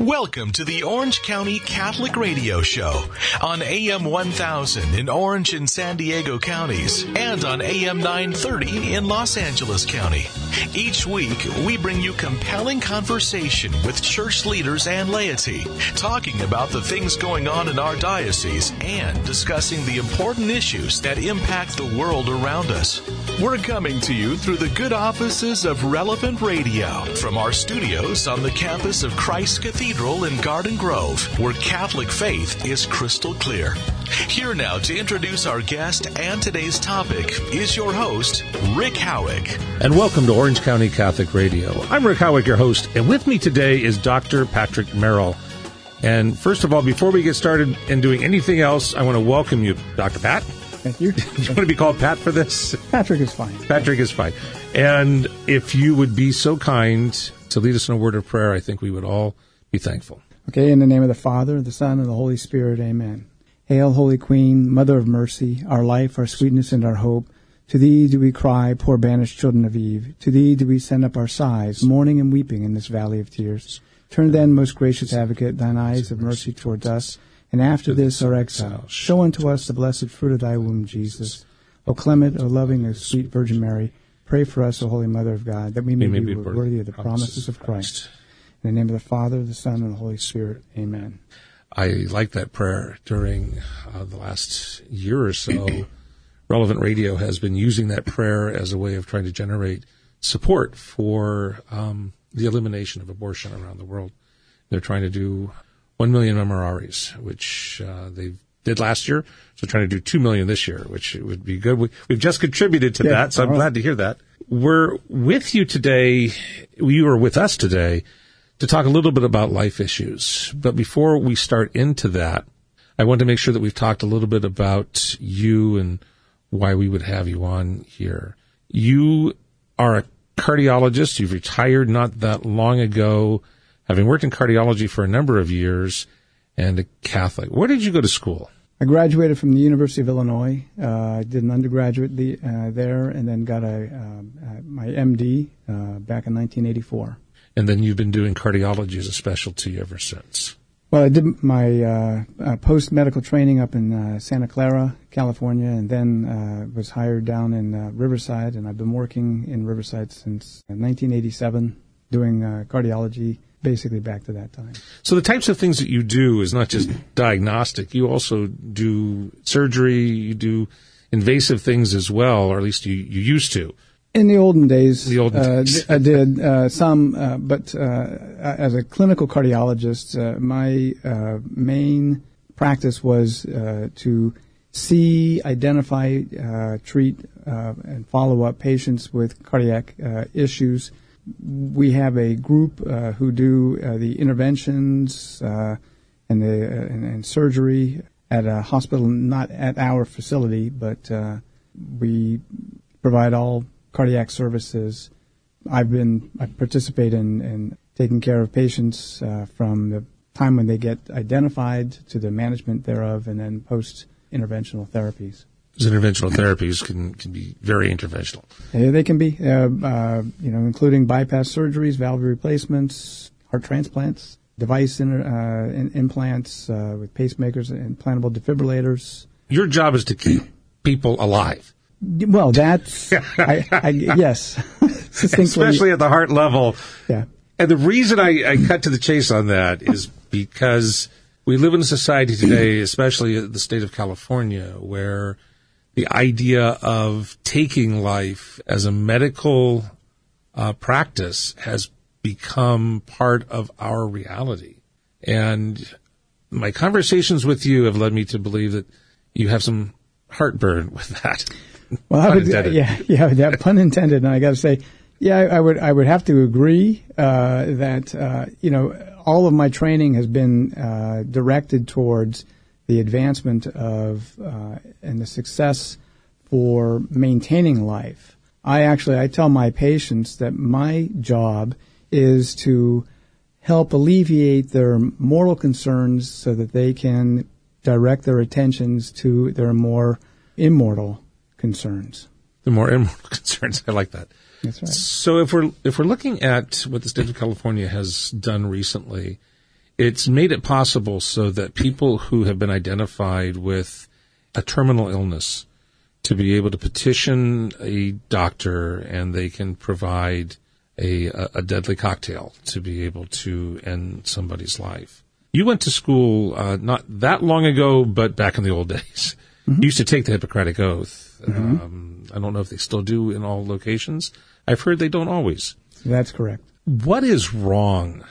Welcome to the Orange County Catholic Radio Show on AM 1000 in Orange and San Diego counties and on AM 930 in Los Angeles County. Each week, we bring you compelling conversation with church leaders and laity, talking about the things going on in our diocese and discussing the important issues that impact the world around us. We're coming to you through the good offices of Relevant Radio from our studios on the campus of Christ Cathedral in Garden Grove, where Catholic faith is crystal clear. Here now to introduce our guest and today's topic is your host, Rick Howick. And welcome to Orange County Catholic Radio. I'm Rick Howick, your host, and with me today is Dr. Patrick Merrill. And first of all, before we get started and doing anything else, I want to welcome you, Dr. Pat. Thank you. Do you want to be called Pat for this? Patrick is fine. Patrick is fine. And if you would be so kind to lead us in a word of prayer, I think we would all be thankful. Okay, in the name of the Father, the Son, and the Holy Spirit, amen. Hail, Holy Queen, Mother of Mercy, our life, our sweetness, and our hope. To thee do we cry, poor banished children of Eve. To thee do we send up our sighs, mourning and weeping in this valley of tears. Turn then, most gracious advocate, thine eyes of mercy towards us, and after this our exile, show unto us the blessed fruit of thy womb, Jesus. O clement, O loving, O sweet Virgin Mary, pray for us, O Holy Mother of God, that we may, may be, be worthy of the promises of Christ. In the name of the Father, the Son, and the Holy Spirit. Amen. I like that prayer during uh, the last year or so. Relevant Radio has been using that prayer as a way of trying to generate support for um, the elimination of abortion around the world. They're trying to do 1 million Memorares, which uh, they did last year. So trying to do 2 million this year, which would be good. We, we've just contributed to Yeah, that, so I'm right. glad to hear that. We're with you today. You are with us today to talk a little bit about life issues. But before we start into that, I want to make sure that we've talked a little bit about you and why we would have you on here. You are a cardiologist. You've retired not that long ago, having worked in cardiology for a number of years and a Catholic. Where did you go to school? I graduated from the University of Illinois. Uh, I did an undergraduate the, uh, there, and then got a uh, my MD uh, back in 1984. And then you've been doing cardiology as a specialty ever since. Well, I did my uh, uh, post medical training up in uh, Santa Clara, California, and then uh, was hired down in uh, Riverside, and I've been working in Riverside since 1987, doing uh, cardiology basically back to that time. So the types of things that you do is not just diagnostic. You also do surgery. You do invasive things as well, or at least you, you used to. In the olden days, The olden uh, days. d- I did uh, some, uh, but uh, as a clinical cardiologist, uh, my uh, main practice was uh, to see, identify, uh, treat, uh, and follow up patients with cardiac uh, issues. We have a group uh, who do uh, the interventions uh, and the uh, and, and surgery at a hospital, not at our facility, but uh, we provide all cardiac services. I've been I participate in, in taking care of patients uh, from the time when they get identified to the management thereof, and then post interventional therapies. Because interventional therapies can, can be very interventional. Uh, They can be, uh, uh, you know, including bypass surgeries, valve replacements, heart transplants, device inter, uh, in, implants uh, with pacemakers, and implantable defibrillators. Your job is to keep people alive, Well, that's I, I, yes, especially at the heart level. yeah. And the reason I, I cut to the chase on that is because we live in a society today, especially the state of California, where the idea of taking life as a medical uh, practice has become part of our reality. And my conversations with you have led me to believe that you have some heartburn with that. Well, I would, intended. yeah, yeah, that pun intended. And I got to say, yeah, I, I would, I would have to agree uh, that uh, you know all of my training has been uh, directed towards the advancement of uh, and the success for maintaining life. I actually, I tell my patients that my job is to help alleviate their moral concerns so that they can direct their attentions to their more immortal concerns. The more immoral concerns. I like that. That's right. So if we're if we're looking at what the state of California has done recently, it's made it possible so that people who have been identified with a terminal illness to be able to petition a doctor and they can provide a, a deadly cocktail to be able to end somebody's life. You went to school uh, not that long ago, but back in the old days. Mm-hmm. You used to take the Hippocratic Oath. Mm-hmm. Um, I don't know if they still do in all locations. I've heard they don't always. That's correct. What is wrong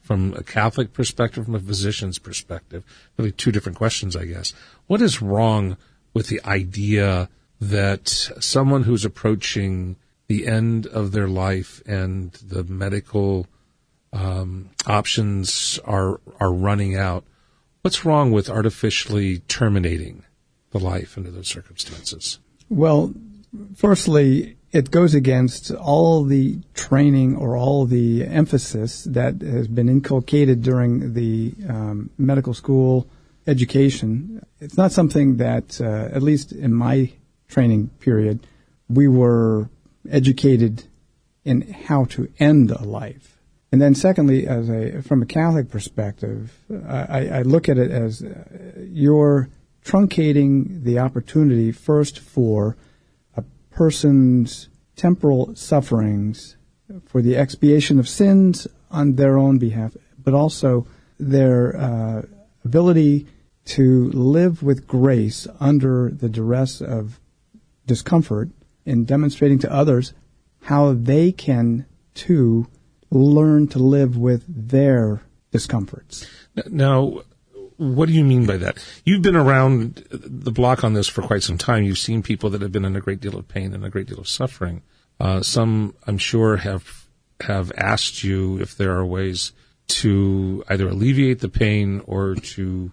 from a Catholic perspective, from a physician's perspective? Really, two different questions, I guess. What is wrong with the idea that someone who's approaching the end of their life and the medical um, options are are running out. What's wrong with artificially terminating the life under those circumstances? Well, firstly, it goes against all the training or all the emphasis that has been inculcated during the um, medical school education. It's not something that, uh, at least in my training period, we were educated in how to end a life. And then, secondly, as a from a Catholic perspective, I, I look at it as uh, you're truncating the opportunity first for a person's temporal sufferings, for the expiation of sins on their own behalf, but also their uh, ability to live with grace under the duress of discomfort in demonstrating to others how they can too learn to live with their discomforts. Now, what do you mean by that? You've been around the block on this for quite some time. You've seen people that have been in a great deal of pain and a great deal of suffering. Uh, some, I'm sure, have have asked you if there are ways to either alleviate the pain or to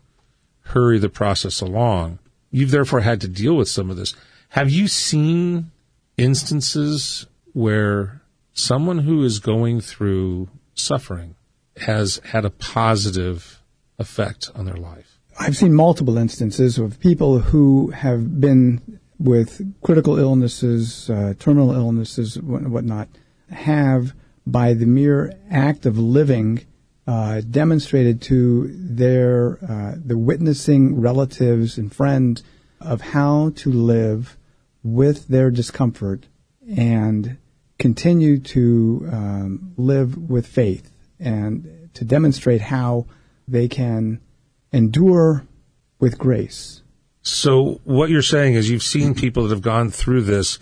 hurry the process along. You've therefore had to deal with some of this. Have you seen instances where someone who is going through suffering has had a positive effect on their life. I've seen multiple instances of people who have been with critical illnesses, uh, terminal illnesses, whatnot, have, by the mere act of living, uh, demonstrated to their uh, the witnessing relatives and friends of how to live with their discomfort and continue to um, live with faith and to demonstrate how they can endure with grace. So, what you're saying is you've seen people that have gone through this,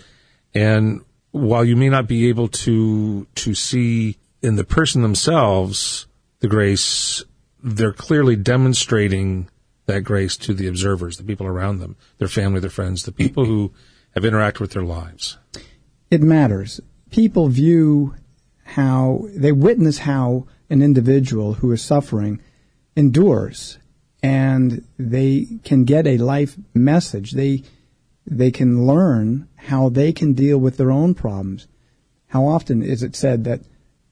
and while you may not be able to to see in the person themselves the grace, they're clearly demonstrating that grace to the observers, the people around them, their family, their friends, the people who have interacted with their lives? It matters. People view how, they witness how an individual who is suffering endures and they can get a life message. They, they can learn how they can deal with their own problems. How often is it said that,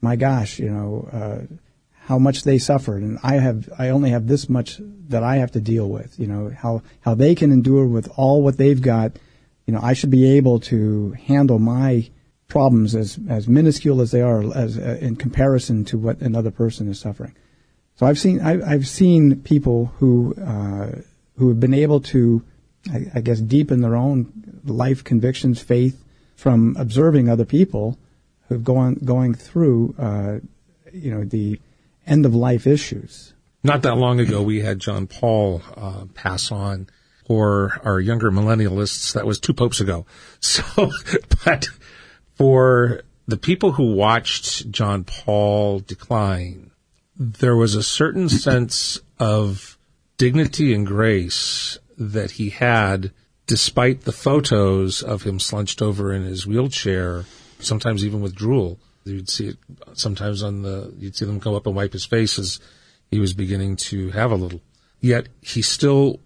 my gosh, you know, uh, how much they suffered, and I have, I only have this much that I have to deal with. You know, how how they can endure with all what they've got, you know, I should be able to handle my problems as as minuscule as they are as uh, in comparison to what another person is suffering. So I've seen I, have seen people who uh, who have been able to, I, I, guess, deepen their own life convictions, faith from observing other people who've gone going through, uh, you know, the end of life issues. Not that long ago, we had John Paul uh, pass on for our younger millennialists, that was two popes ago. So, but for the people who watched John Paul decline, there was a certain sense of dignity and grace that he had despite the photos of him slunched over in his wheelchair, sometimes even with drool. You'd see it sometimes on the, you'd see them come up and wipe his face as he was beginning to have a little. Yet he still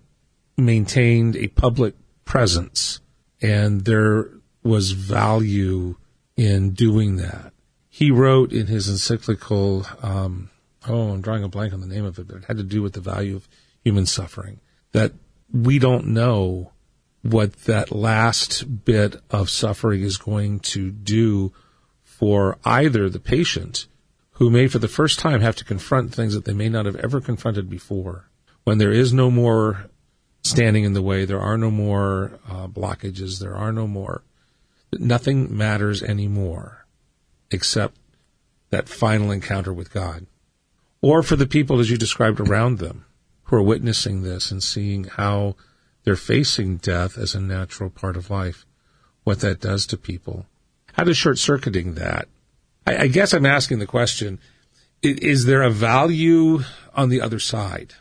maintained a public presence and there was value in doing that. He wrote in his encyclical, um, oh, I'm drawing a blank on the name of it, but it had to do with the value of human suffering. That we don't know what that last bit of suffering is going to do for either the patient who may for the first time have to confront things that they may not have ever confronted before. When there is no more standing in the way, there are no more uh, blockages, there are no more, nothing matters anymore except that final encounter with God. Or for the people, as you described, around them who are witnessing this and seeing how they're facing death as a natural part of life, what that does to people. How does short circuiting that? I, I, guess I'm asking the question, is there a value on the other side?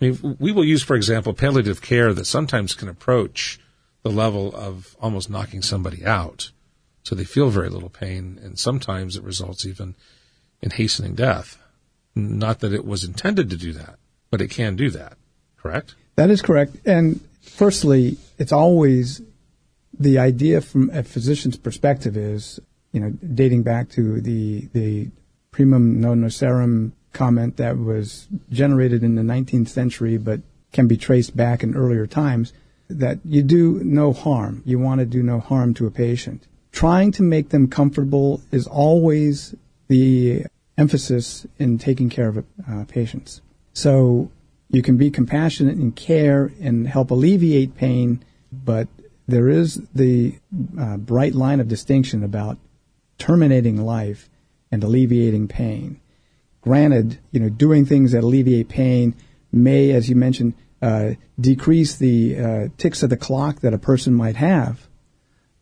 I mean, we will use, for example, palliative care that sometimes can approach the level of almost knocking somebody out. So they feel very little pain, and sometimes it results even in hastening death. Not that it was intended to do that, but it can do that, correct? That is correct. And firstly, it's always the idea from a physician's perspective is, you know, dating back to the, the primum non nocere comment that was generated in the 19th century, but can be traced back in earlier times, that you do no harm. You want to do no harm to a patient. Trying to make them comfortable is always the emphasis in taking care of uh, patients. So you can be compassionate and care and help alleviate pain, but there is the uh, bright line of distinction about terminating life and alleviating pain. Granted, you know, doing things that alleviate pain may, as you mentioned, uh, decrease the uh, ticks of the clock that a person might have,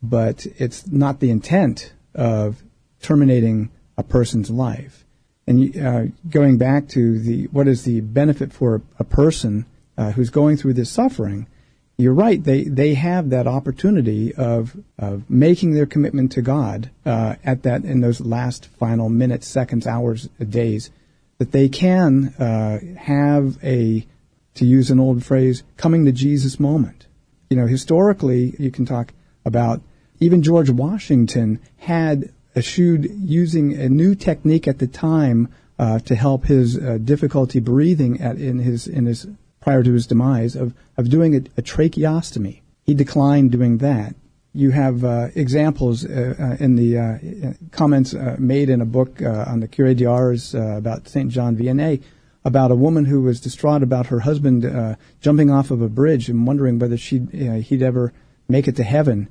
but it's not the intent of terminating a person's life. And uh, going back to the what is the benefit for a person uh, who's going through this suffering, you're right. They they have that opportunity of of making their commitment to God uh, at that in those last final minutes, seconds, hours, days, that they can uh, have a to use an old phrase, coming to Jesus moment. You know, historically, you can talk about even George Washington had eschewed using a new technique at the time uh, to help his uh, difficulty breathing at, in his in his prior to his demise of of doing a, a tracheostomy. He declined doing that. You have uh, examples uh, uh, in the uh, comments made in a book on the Cure d'Ars about Saint John Vianney about a woman who was distraught about her husband jumping off of a bridge and wondering whether she he'd ever make it to heaven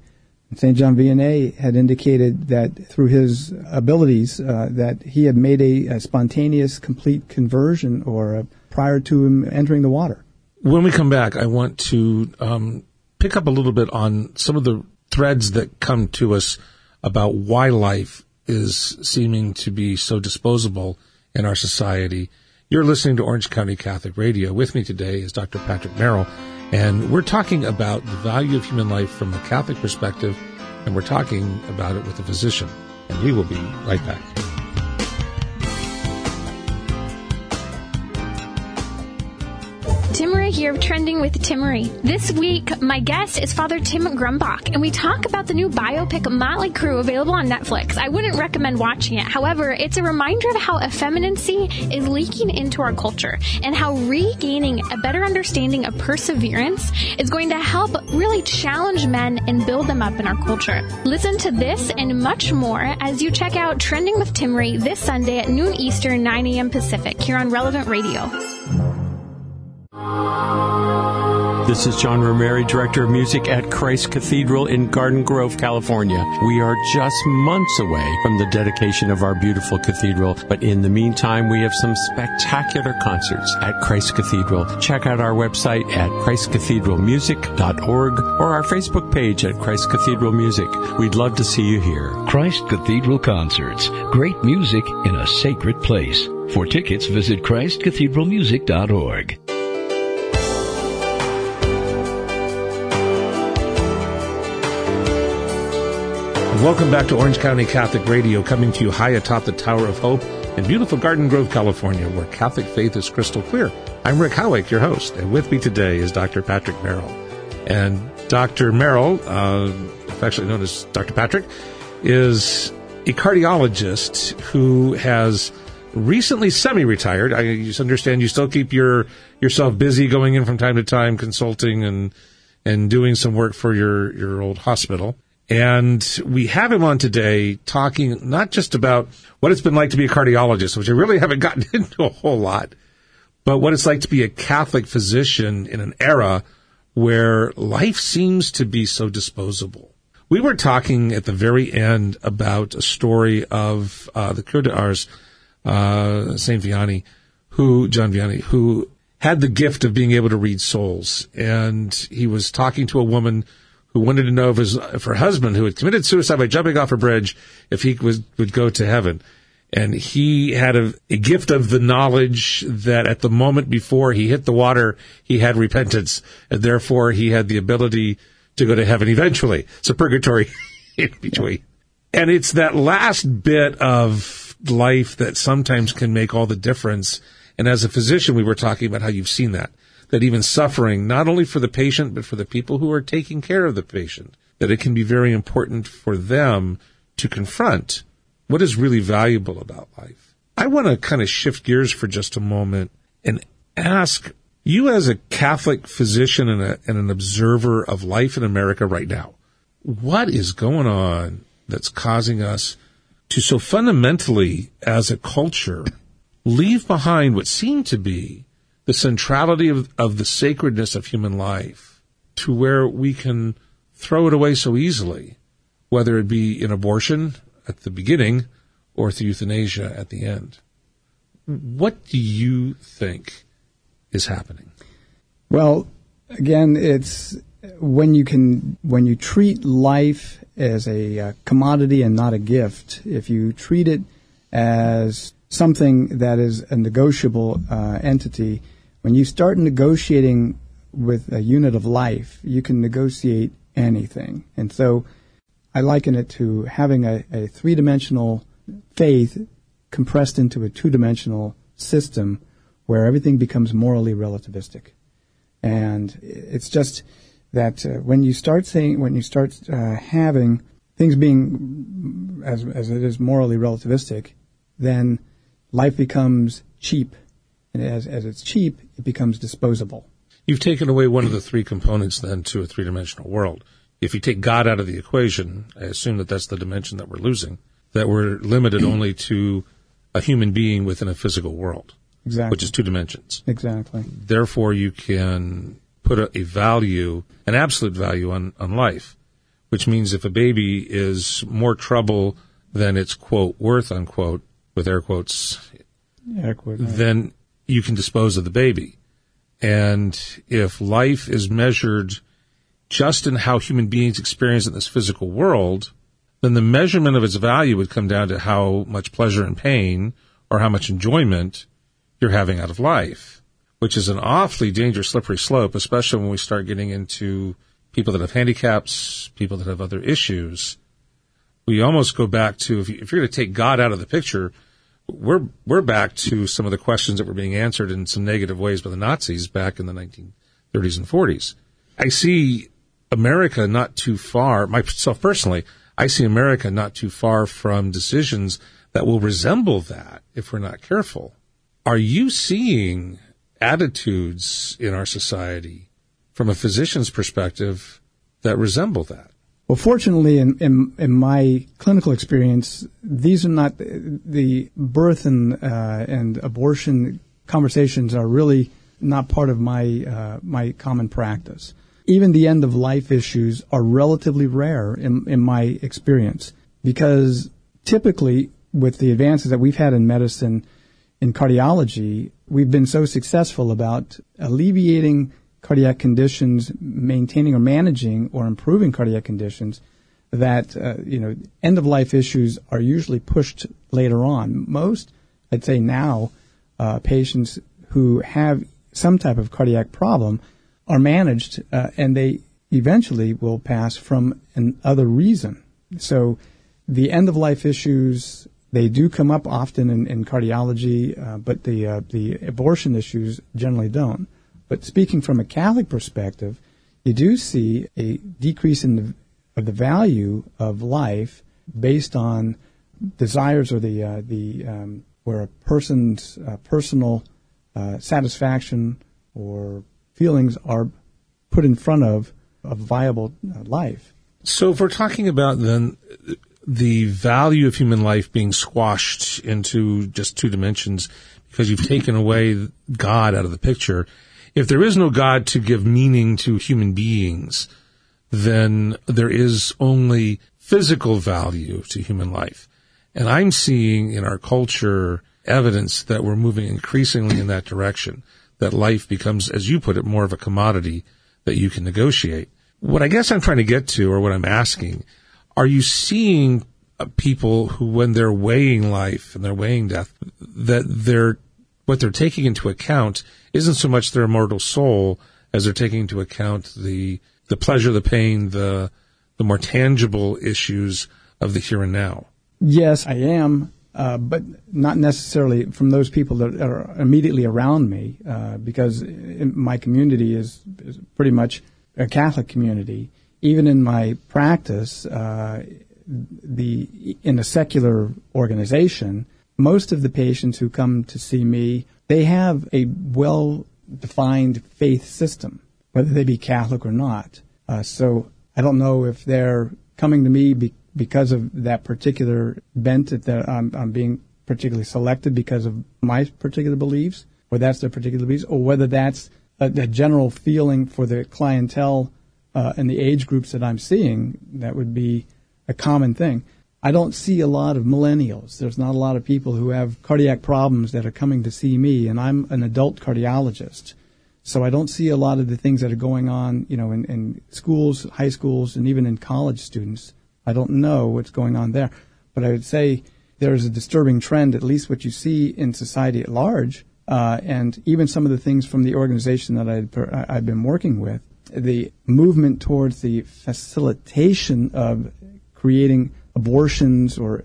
St. John Vianney had indicated that through his abilities uh, that he had made a, a, spontaneous, complete conversion or prior to him entering the water. When we come back, I want to um, pick up a little bit on some of the threads that come to us about why life is seeming to be so disposable in our society. You're listening to Orange County Catholic Radio. With me today is Dr. Patrick Merrill. And we're talking about the value of human life from a Catholic perspective, and we're talking about it with a physician. And we will be right back. Timmerie here, trending with Timmerie. This week, my guest is Father Tim Grumbach, and we talk about the new biopic Motley Crue available on Netflix. I wouldn't recommend watching it. However, it's a reminder of how effeminacy is leaking into our culture and how regaining a better understanding of perseverance is going to help really challenge men and build them up in our culture. Listen to this and much more as you check out Trending with Timmerie this Sunday at noon Eastern, 9 a.m. Pacific here on Relevant Radio. This is John Romeri, Director of Music at Christ Cathedral in Garden Grove, California. We are just months away from the dedication of our beautiful cathedral, but in the meantime, we have some spectacular concerts at Christ Cathedral. Check out our website at christcathedralmusic.org or our Facebook page at Christ Cathedral Music. We'd love to see you here. Christ Cathedral Concerts. Great music in a sacred place. For tickets, visit christcathedralmusic.org. Welcome back to Orange County Catholic Radio, coming to you high atop the Tower of Hope in beautiful Garden Grove, California, where Catholic faith is crystal clear. I'm Rick Howick, your host, and with me today is Dr. Patrick Merrill. And Dr. Merrill, uh, affectionately known as Dr. Patrick, is a cardiologist who has recently semi-retired. I understand you still keep your yourself busy, going in from time to time, consulting and and doing some work for your your old hospital And we have him on today talking not just about what it's been like to be a cardiologist, which I really haven't gotten into a whole lot, but what it's like to be a Catholic physician in an era where life seems to be so disposable. We were talking at the very end about a story of uh, the cure d'Ars, uh, Saint Vianney, who John Vianney, who had the gift of being able to read souls, and he was talking to a woman who wanted to know if, his, if her husband, who had committed suicide by jumping off a bridge, if he was, would go to heaven. And he had a, a gift of the knowledge that at the moment before he hit the water, he had repentance, and therefore he had the ability to go to heaven eventually. So purgatory in between. And it's that last bit of life that sometimes can make all the difference. And as a physician, we were talking about how you've seen that that even suffering, not only for the patient, but for the people who are taking care of the patient, that it can be very important for them to confront what is really valuable about life. I want to kind of shift gears for just a moment and ask you as a Catholic physician and, a, and an observer of life in America right now, what is going on that's causing us to so fundamentally as a culture leave behind what seem to be the centrality of, of the sacredness of human life to where we can throw it away so easily, whether it be in abortion at the beginning or through euthanasia at the end. What do you think is happening? Well, again, it's when you can when you treat life as a uh, commodity and not a gift. If you treat it as something that is a negotiable uh, entity, when you start negotiating with a unit of life, you can negotiate anything. And so I liken it to having a, a three dimensional faith compressed into a two dimensional system where everything becomes morally relativistic. And it's just that uh, when you start saying, when you start uh, having things being as, as it is morally relativistic, then life becomes cheap and as, as it's cheap, it becomes disposable. You've taken away one of the three components then to a three dimensional world. If you take God out of the equation, I assume that that's the dimension that we're losing, that we're limited only to a human being within a physical world. Exactly. Which is two dimensions. Exactly. Therefore, you can put a, a value, an absolute value on, on life, which means if a baby is more trouble than it's quote worth unquote, with air quotes, air quotes then you can dispose of the baby. And if life is measured just in how human beings experience in this physical world, then the measurement of its value would come down to how much pleasure and pain or how much enjoyment you're having out of life, which is an awfully dangerous slippery slope, especially when we start getting into people that have handicaps, people that have other issues. We almost go back to if, you, you're going to take God out of the picture, we're we're back to some of the questions that were being answered in some negative ways by the Nazis back in the 1930s and 40s. I see America not too far, myself personally, I see America not too far from decisions that will resemble that if we're not careful. Are you seeing attitudes in our society from a physician's perspective that resemble that? Well, fortunately, in, in, in, my clinical experience, these are not the birth and uh, and abortion conversations are really not part of my uh, my common practice. Even the end of life issues are relatively rare in, in my experience because typically, with the advances that we've had in medicine, in cardiology, we've been so successful about alleviating cardiac conditions, maintaining or managing or improving cardiac conditions, that uh, you know end of life issues are usually pushed later on. Most, I'd say now, uh, patients who have some type of cardiac problem are managed, uh, and they eventually will pass from another reason. So, the end of life issues they do come up often in, in cardiology, uh, but the uh, the abortion issues generally don't. But speaking from a Catholic perspective, you do see a decrease in the, of the value of life based on desires or the uh, the um, where a person's uh, personal uh, satisfaction or feelings are put in front of a viable uh, life. So if we're talking about then the value of human life being squashed into just two dimensions because you've taken away God out of the picture, if there is no God to give meaning to human beings, then there is only physical value to human life. And I'm seeing in our culture evidence that we're moving increasingly in that direction, that life becomes, as you put it, more of a commodity that you can negotiate. What I guess I'm trying to get to, or what I'm asking, are you seeing uh, people who, when they're weighing life and they're weighing death, that they're, what they're taking into account isn't so much their immortal soul as they're taking into account the, the pleasure, the pain, the, the more tangible issues of the here and now? Yes, I am. Uh, but not necessarily from those people that are immediately around me, uh, because my community is, is, pretty much a Catholic community. Even in my practice, uh, the in a secular organization, most of the patients who come to see me, they have a well-defined faith system, whether they be Catholic or not. Uh, so I don't know if they're coming to me be- because of that particular bent that I'm, I'm being particularly selected because of my particular beliefs, or that's their particular beliefs, or whether that's a, a general feeling for the clientele uh, and the age groups that I'm seeing. That would be a common thing. I don't see a lot of millennials. There's not a lot of people who have cardiac problems that are coming to see me, and I'm an adult cardiologist. So I don't see a lot of the things that are going on, you know, in, in schools, high schools, and even in college students. I don't know what's going on there. But I would say there is a disturbing trend, at least what you see in society at large, uh, and even some of the things from the organization that i have been working with, the movement towards the facilitation of creating abortions or,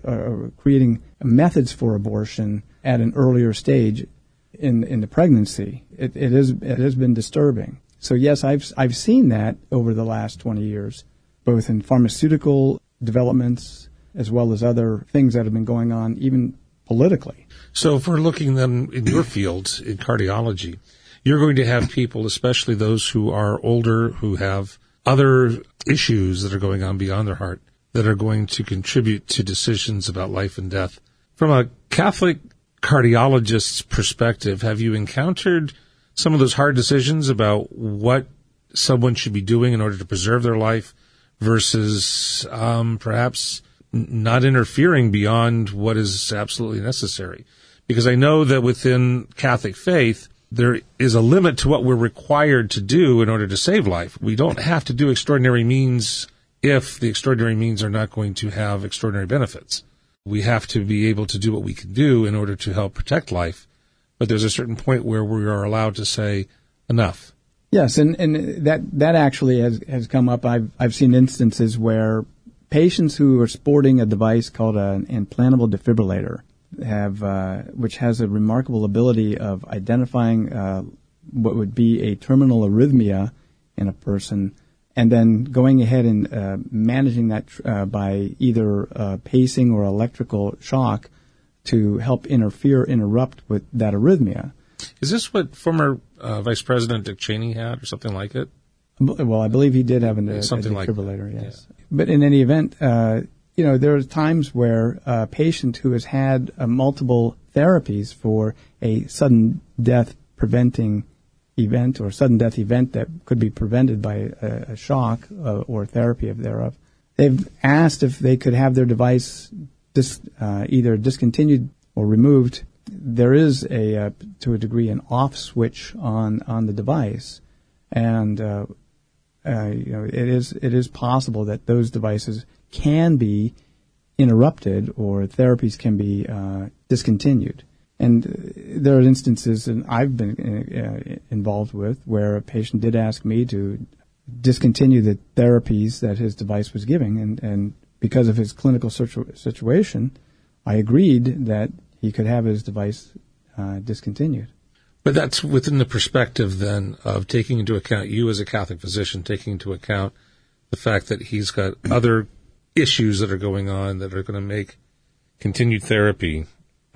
creating methods for abortion at an earlier stage in in the pregnancy. It, it is it has been disturbing. So yes, I've I've seen that over the last 20 years, both in pharmaceutical developments as well as other things that have been going on, even politically. So if we're looking then in your field in cardiology, you're going to have people, especially those who are older, who have other issues that are going on beyond their heart, that are going to contribute to decisions about life and death. From a Catholic cardiologist's perspective, have you encountered some of those hard decisions about what someone should be doing in order to preserve their life versus um, perhaps not interfering beyond what is absolutely necessary. Because I know that within Catholic faith, there is a limit to what we're required to do in order to save life. We don't have to do extraordinary means if the extraordinary means are not going to have extraordinary benefits. We have to be able to do what we can do in order to help protect life. But there's a certain point where we are allowed to say enough. Yes, and, and that that actually has, has come up. I've I've seen instances where patients who are sporting a device called an implantable defibrillator have, uh, which has a remarkable ability of identifying uh, what would be a terminal arrhythmia in a person, and then going ahead and uh, managing that uh, by either uh, pacing or electrical shock to help interfere, interrupt with that arrhythmia. Is this what former uh, Vice President Dick Cheney had, or something like it? Well, I believe he did have an, a, something a defibrillator. Like yes. Yeah. But in any event, uh, you know, there are times where a patient who has had uh, multiple therapies for a sudden death preventing event or sudden death event that could be prevented by a, a shock uh, or therapy of thereof, they've asked if they could have their device dis, uh, either discontinued or removed. There is a, uh, to a degree, an off switch on on the device, and uh, uh, you know, it is it is possible that those devices can be interrupted or therapies can be uh, discontinued. And uh, there are instances, and I've been uh, involved with, where a patient did ask me to discontinue the therapies that his device was giving, and, and because of his clinical situ- situation, I agreed that he could have his device uh, discontinued. But that's within the perspective then of taking into account you as a Catholic physician, taking into account the fact that he's got other issues that are going on that are going to make continued therapy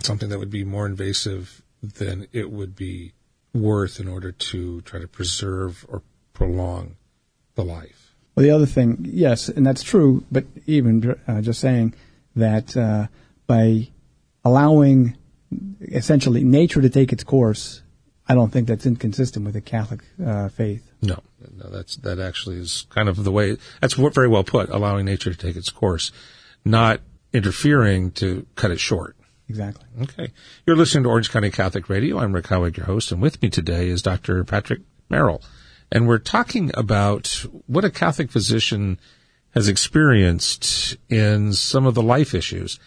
something that would be more invasive than it would be worth in order to try to preserve or prolong the life. Well, the other thing, yes, and that's true, but even uh, just saying that uh, by allowing essentially nature to take its course, I don't think that's inconsistent with the Catholic uh, faith. No, no, that's that actually is kind of the way. That's very well put. Allowing nature to take its course, not interfering to cut it short. Exactly. Okay. You're listening to Orange County Catholic Radio. I'm Rick Howick, your host, and with me today is Dr. Patrick Merrill. And we're talking about what a Catholic physician has experienced in some of the life issues.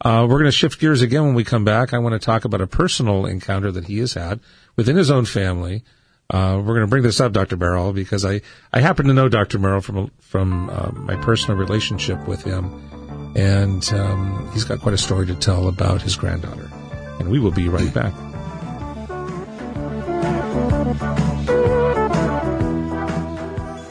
Uh, we're going to shift gears again when we come back. I want to talk about a personal encounter that he has had within his own family. Uh, we're going to bring this up, Dr. Merrill, because I, I happen to know Dr. Merrill from, from uh, my personal relationship with him and um, he's got quite a story to tell about his granddaughter. And we will be right back.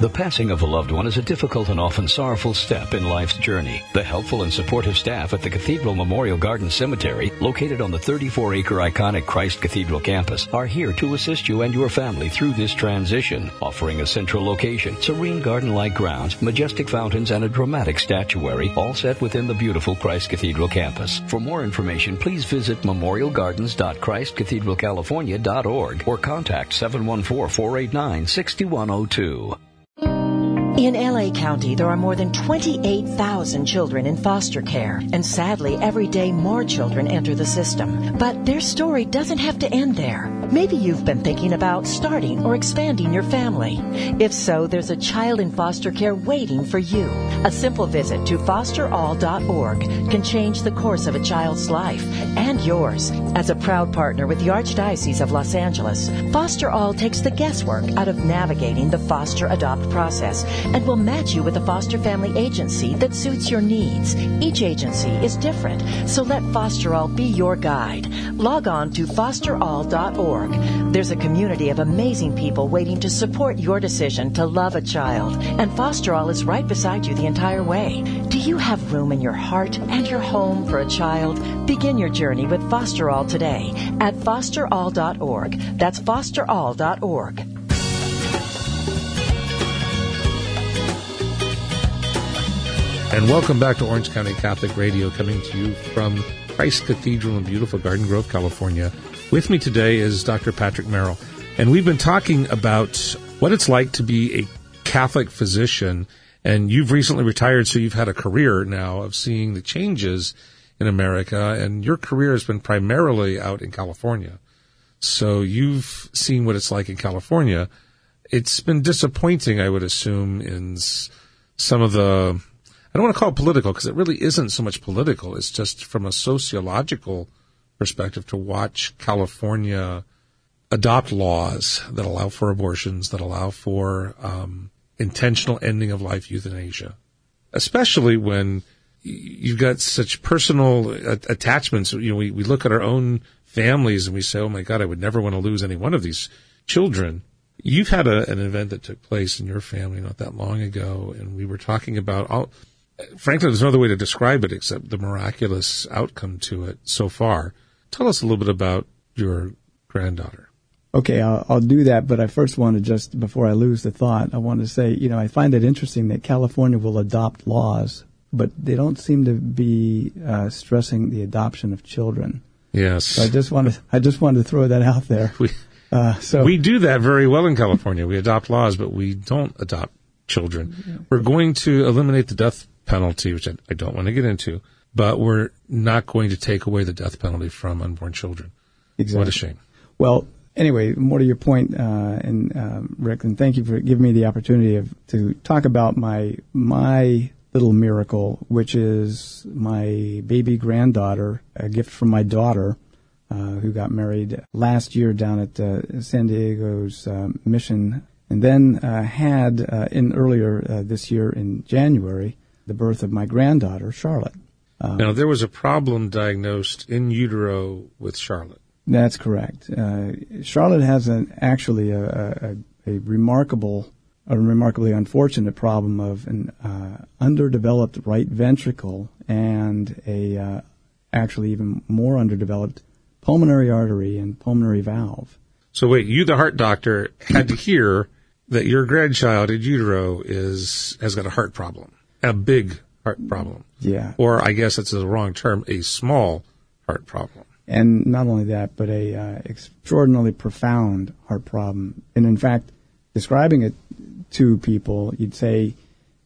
The passing of a loved one is a difficult and often sorrowful step in life's journey. The helpful and supportive staff at the Cathedral Memorial Garden Cemetery, located on the 34 acre iconic Christ Cathedral campus, are here to assist you and your family through this transition, offering a central location, serene garden like grounds, majestic fountains, and a dramatic statuary, all set within the beautiful Christ Cathedral campus. For more information, please visit memorialgardens.christcathedralcalifornia.org or contact 714 489 6102. In LA County, there are more than 28,000 children in foster care, and sadly, every day more children enter the system. But their story doesn't have to end there. Maybe you've been thinking about starting or expanding your family. If so, there's a child in foster care waiting for you. A simple visit to fosterall.org can change the course of a child's life and yours. As a proud partner with the Archdiocese of Los Angeles, Foster All takes the guesswork out of navigating the foster adopt process and will match you with a foster family agency that suits your needs. Each agency is different, so let Foster All be your guide. Log on to fosterall.org. There's a community of amazing people waiting to support your decision to love a child, and Foster All is right beside you the entire way. Do you have room in your heart and your home for a child? Begin your journey with Foster All today at fosterall.org. That's fosterall.org. And welcome back to Orange County Catholic Radio, coming to you from Christ Cathedral in beautiful Garden Grove, California. With me today is Dr. Patrick Merrill. And we've been talking about what it's like to be a Catholic physician. And you've recently retired, so you've had a career now of seeing the changes in America. And your career has been primarily out in California. So you've seen what it's like in California. It's been disappointing, I would assume, in some of the I don't want to call it political because it really isn't so much political. It's just from a sociological perspective to watch California adopt laws that allow for abortions, that allow for um, intentional ending of life euthanasia, especially when you've got such personal attachments. You know, we, we look at our own families and we say, oh my God, I would never want to lose any one of these children. You've had a, an event that took place in your family not that long ago, and we were talking about all frankly, there's no other way to describe it except the miraculous outcome to it so far. Tell us a little bit about your granddaughter. Okay, I'll, I'll do that, but I first want to just, before I lose the thought, I want to say, you know, I find it interesting that California will adopt laws, but they don't seem to be uh, stressing the adoption of children. Yes. So I just wanted, I just wanted to throw that out there. We, uh, so we do that very well in California. We adopt laws, but we don't adopt children. We're going to eliminate the death penalty, which I, I don't want to get into, but we're not going to take away the death penalty from unborn children. Exactly. What a shame. Well, anyway, more to your point, uh, and um, Rick, and thank you for giving me the opportunity of, to talk about my my little miracle, which is my baby granddaughter, a gift from my daughter, uh, who got married last year down at uh, San Diego's uh, mission, and then uh, had uh, in earlier this year in January the birth of my granddaughter, Charlotte. Um, now, there was a problem diagnosed in utero with Charlotte. That's correct. Uh, Charlotte has an, actually a, a, a, remarkable, a remarkably unfortunate problem of an uh, underdeveloped right ventricle and a uh, actually even more underdeveloped pulmonary artery and pulmonary valve. So wait, you, the heart doctor, had to hear that your grandchild in utero is has got a heart problem, a big heart problem, Yeah. or I guess it's the wrong term, a small heart problem. and not only that, but a uh, extraordinarily profound heart problem. And in fact, describing it to people, you'd say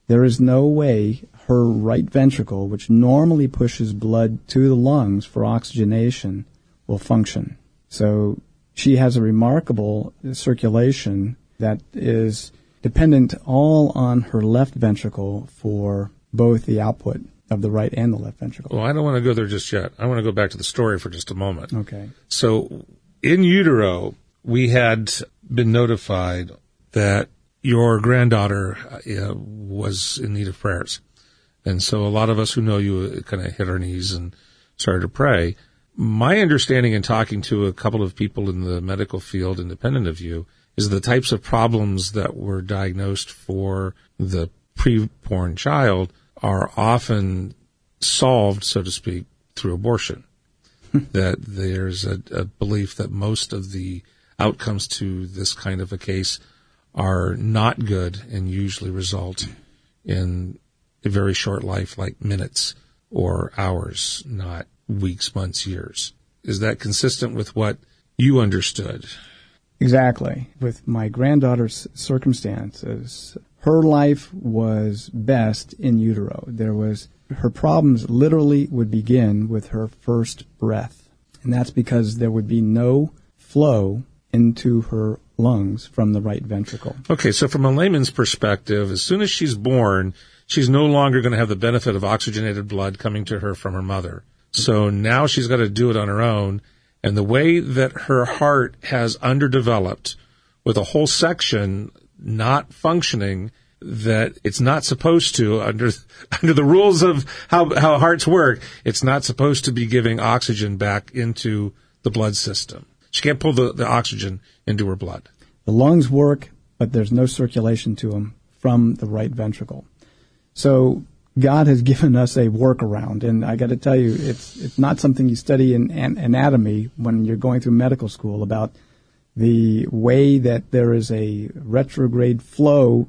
there is no way her right ventricle, which normally pushes blood to the lungs for oxygenation, will function. So she has a remarkable circulation that is dependent all on her left ventricle for both the output of the right and the left ventricle. Well, I don't want to go there just yet. I want to go back to the story for just a moment. Okay. So in utero, we had been notified that your granddaughter uh, was in need of prayers. And so a lot of us who know you kind of hit our knees and started to pray. My understanding in talking to a couple of people in the medical field independent of you is the types of problems that were diagnosed for the preborn child are often solved, so to speak, through abortion. Hmm. that there's a, a belief that most of the outcomes to this kind of a case are not good and usually result in a very short life, like minutes or hours, not weeks, months, years. Is that consistent with what you understood? Exactly. With my granddaughter's circumstances, her life was best in utero. There was her problems literally would begin with her first breath. And that's because there would be no flow into her lungs from the right ventricle. Okay, so from a layman's perspective, as soon as she's born, she's no longer going to have the benefit of oxygenated blood coming to her from her mother. So now she's got to do it on her own. And the way that her heart has underdeveloped with a whole section not functioning that it's not supposed to under under the rules of how how hearts work, it's not supposed to be giving oxygen back into the blood system. She can't pull the, the oxygen into her blood. The lungs work, but there's no circulation to them from the right ventricle. So God has given us a workaround, and I got to tell you, it's it's not something you study in an- anatomy when you're going through medical school about the way that there is a retrograde flow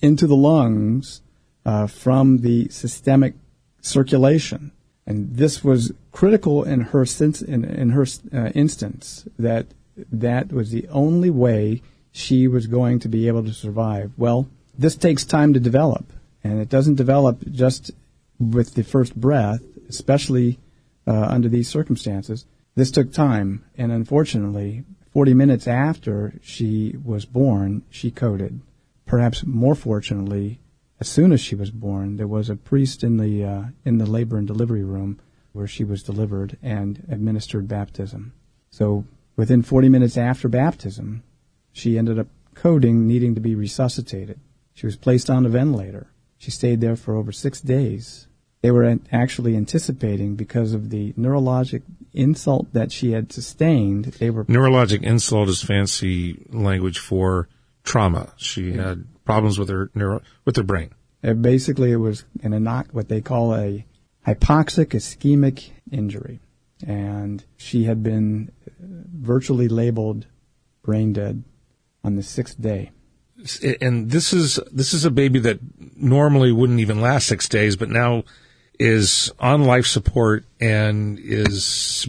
into the lungs uh, from the systemic circulation, and this was critical in her sense, in, in her uh, instance that that was the only way she was going to be able to survive. Well, this takes time to develop, and it doesn't develop just with the first breath, especially uh, under these circumstances. This took time, and unfortunately, 40 minutes after she was born, she coded. Perhaps more fortunately, as soon as she was born, there was a priest in the uh, in the labor and delivery room where she was delivered and administered baptism. So within 40 minutes after baptism, she ended up coding, needing to be resuscitated. She was placed on a ventilator. She stayed there for over six days. They were actually anticipating because of the neurologic insult that she had sustained. They were Neurologic insult is fancy language for trauma. She had problems with her neuro, with her brain. Uh, basically, it was an inoc- what they call a hypoxic ischemic injury, and she had been uh, virtually labeled brain dead on the sixth day. And this is this is a baby that normally wouldn't even last six days, but now is on life support and is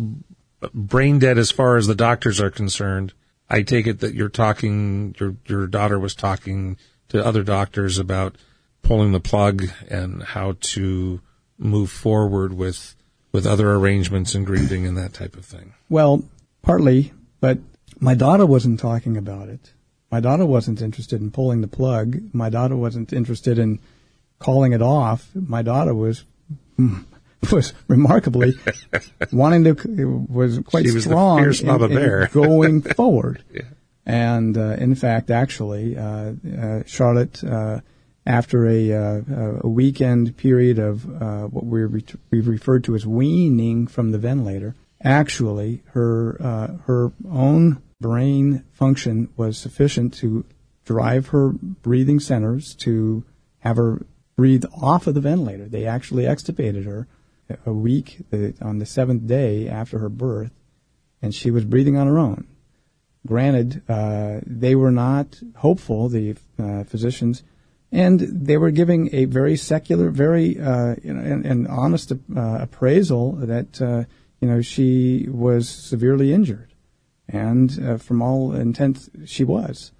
brain dead as far as the doctors are concerned. I take it that you're talking, your your daughter was talking to other doctors about pulling the plug and how to move forward with with other arrangements and grieving and that type of thing. Well, partly, but my daughter wasn't talking about it. My daughter wasn't interested in pulling the plug. My daughter wasn't interested in calling it off. My daughter was was remarkably wanting to was quite She strong in- in going forward. Yeah. And uh, in fact, actually, uh, uh, Charlotte, uh, after a, uh, a weekend period of uh, what we re- we've referred to as weaning from the ventilator, actually her uh, her own brain function was sufficient to drive her breathing centers to have her breathe off of the ventilator. They actually extubated her a week on the seventh day after her birth, and she was breathing on her own. granted, uh, they were not hopeful, the uh, physicians, and they were giving a very secular, very uh, you know, and, and honest uh, appraisal that uh, you know she was severely injured, and uh, from all intents, she was.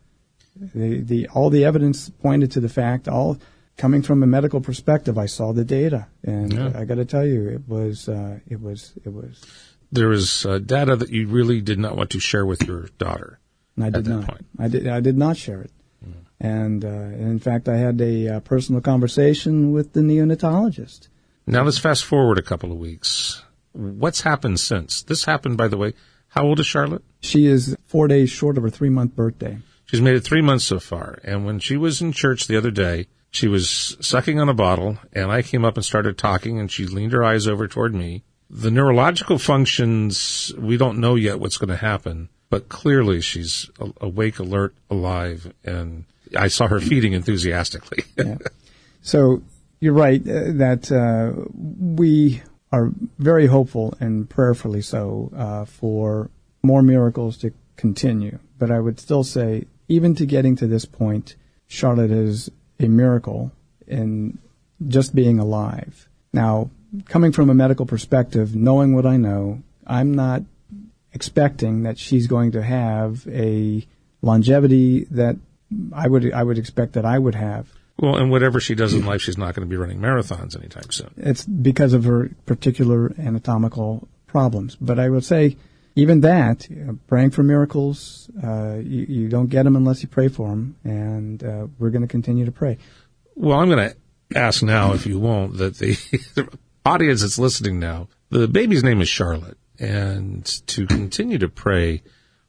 The, the all the evidence pointed to the fact all coming from a medical perspective. I saw the data, and Yeah. I got to tell you, it was uh, it was it was. There was uh, data that you really did not want to share with your daughter. And I At did that not. point. I did. I did not share it. And, uh, and in fact, I had a uh, personal conversation with the neonatologist. Now let's fast forward a couple of weeks. What's happened since? This happened, by the way. How old is Charlotte? She is four days short of her three month birthday. She's made it three months so far. And when she was in church the other day, she was sucking on a bottle, and I came up and started talking, and she leaned her eyes over toward me. The neurological functions, we don't know yet what's going to happen, but clearly she's awake, alert, alive, and I saw her feeding enthusiastically. Yeah. So you're right uh, that uh, we are very hopeful and prayerfully so uh, for more miracles to continue. But I would still say, even to getting to this point, Charlotte is a miracle in just being alive. Now, coming from a medical perspective, knowing what I know, I'm not expecting that she's going to have a longevity that I would I would expect that I would have. well, and whatever she does in life, she's not going to be running marathons anytime soon. It's because of her particular anatomical problems. But I would say, even that, uh, praying for miracles, uh, you, you don't get them unless you pray for them, and uh, we're going to continue to pray. Well, I'm going to ask now, if you won't, that the audience that's listening now, the baby's name is Charlotte, and to continue to pray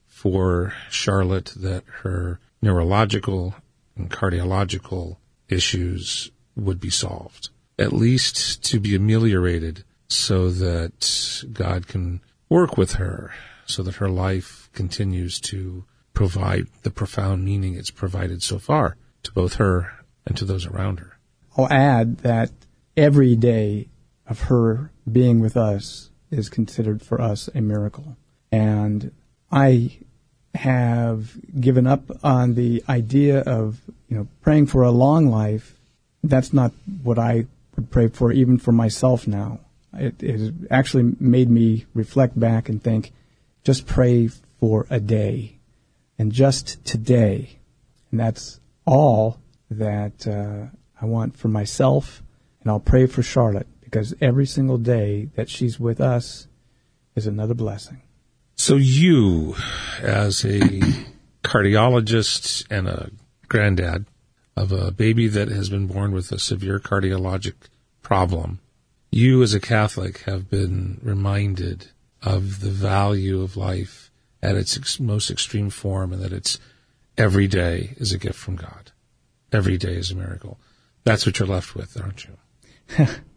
for Charlotte that her neurological and cardiological issues would be solved, at least to be ameliorated so that God can work with her so that her life continues to provide the profound meaning it's provided so far to both her and to those around her. I'll add that every day of her being with us is considered for us a miracle. And I have given up on the idea of, you know, praying for a long life. That's not what I would pray for, even for myself now. It has actually made me reflect back and think, just pray for a day and just today. And that's all that uh, I want for myself. And I'll pray for Charlotte because every single day that she's with us is another blessing. So you, as a cardiologist and a granddad of a baby that has been born with a severe cardiologic problem, you as a Catholic have been reminded of the value of life at its ex- most extreme form and that it's every day is a gift from God. Every day is a miracle. That's what you're left with, aren't you?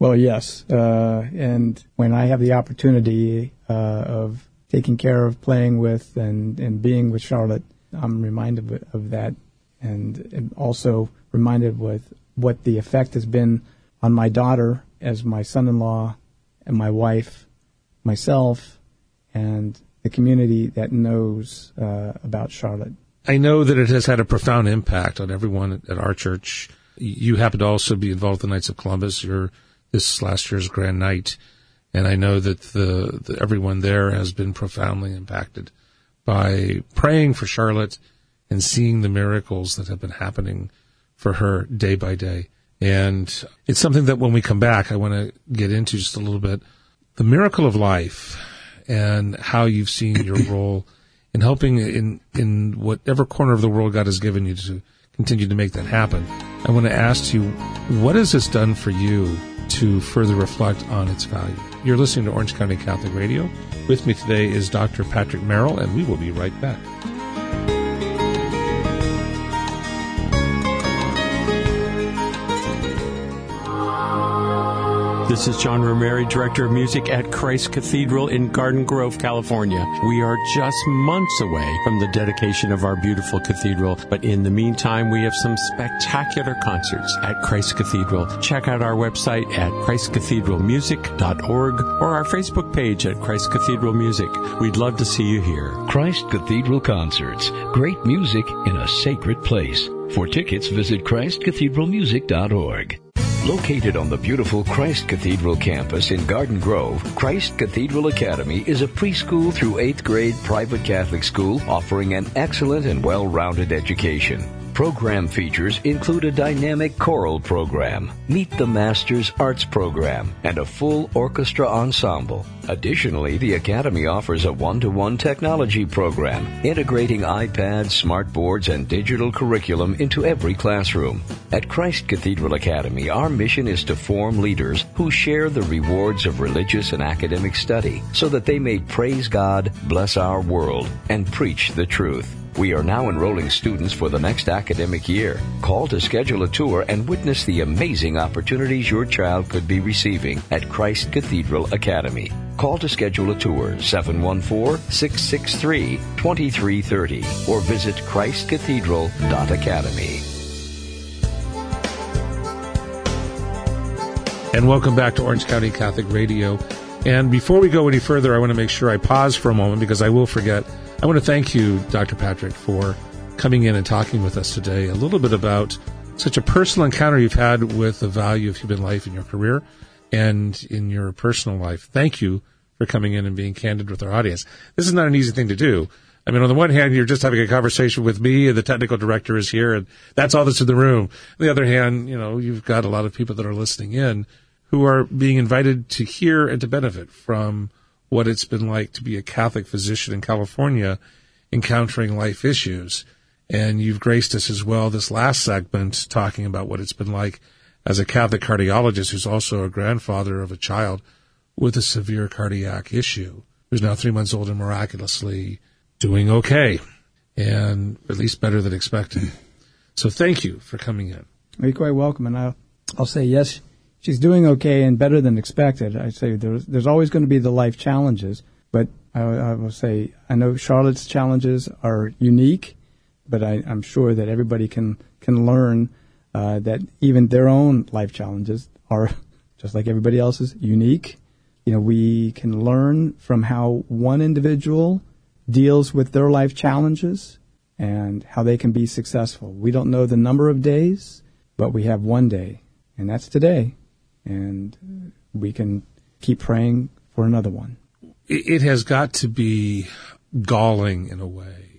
Well, yes. Uh, and when I have the opportunity uh, of taking care of, playing with, and, and being with Charlotte, I'm reminded of, that, and, and also reminded with what the effect has been on my daughter as my son-in-law and my wife, myself, and the community that knows uh, about Charlotte. I know that it has had a profound impact on everyone at our church. You happen to also be involved with the Knights of Columbus. You're this last year's Grand Knight, and I know that the, the everyone there has been profoundly impacted by praying for Charlotte and seeing the miracles that have been happening for her day by day. And it's something that when we come back, I want to get into just a little bit. The miracle of life and how you've seen your role in helping in, in whatever corner of the world God has given you to continue to make that happen. I want to ask you, what has this done for you to further reflect on its value? You're listening to Orange County Catholic Radio. With me today is Dr. Patrick Merrill, and we will be right back. This is John Romeri, Director of Music at Christ Cathedral in Garden Grove, California. We are just months away from the dedication of our beautiful cathedral, but in the meantime, we have some spectacular concerts at Christ Cathedral. Check out our website at christcathedralmusic.org or our Facebook page at Christ Cathedral Music. We'd love to see you here. Christ Cathedral Concerts. Great music in a sacred place. For tickets, visit ChristCathedralMusic.org. Located on the beautiful Christ Cathedral campus in Garden Grove, Christ Cathedral Academy is a preschool through 8th grade private Catholic school offering an excellent and well-rounded education. Program features include a dynamic choral program, Meet the Masters Arts program, and a full orchestra ensemble. Additionally, the Academy offers a one-to-one technology program, integrating iPads, smartboards, and digital curriculum into every classroom. At Christ Cathedral Academy, our mission is to form leaders who share the rewards of religious and academic study so that they may praise God, bless our world, and preach the truth. We are now enrolling students for the next academic year. Call to schedule a tour and witness the amazing opportunities your child could be receiving at Christ Cathedral Academy. Call to schedule a tour 714-663-2330 or visit christcathedral.academy. And welcome back to Orange County Catholic Radio. And before we go any further, I want to make sure I pause for a moment because I will forget. I want to thank you, Dr. Patrick, for coming in and talking with us today a little bit about such a personal encounter you've had with the value of human life in your career and in your personal life. Thank you for coming in and being candid with our audience. This is not an easy thing to do. I mean, on the one hand, you're just having a conversation with me and the technical director is here and that's all that's in the room. On the other hand, you know, you've got a lot of people that are listening in who are being invited to hear and to benefit from what it's been like to be a Catholic physician in California encountering life issues. And you've graced us as well this last segment talking about what it's been like as a Catholic cardiologist who's also a grandfather of a child with a severe cardiac issue who's now three months old and miraculously doing okay and at least better than expected. So thank you for coming in. You're quite welcome. And I'll, I'll say yes, she's doing okay and better than expected. I say there's, there's always going to be the life challenges, but I, I will say I know Charlotte's challenges are unique, but I, am sure that everybody can can learn uh, that even their own life challenges are just like everybody else's unique. You know, we can learn from how one individual deals with their life challenges and how they can be successful. We don't know the number of days, but we have one day, and that's today and we can keep praying for another one. It has got to be galling in a way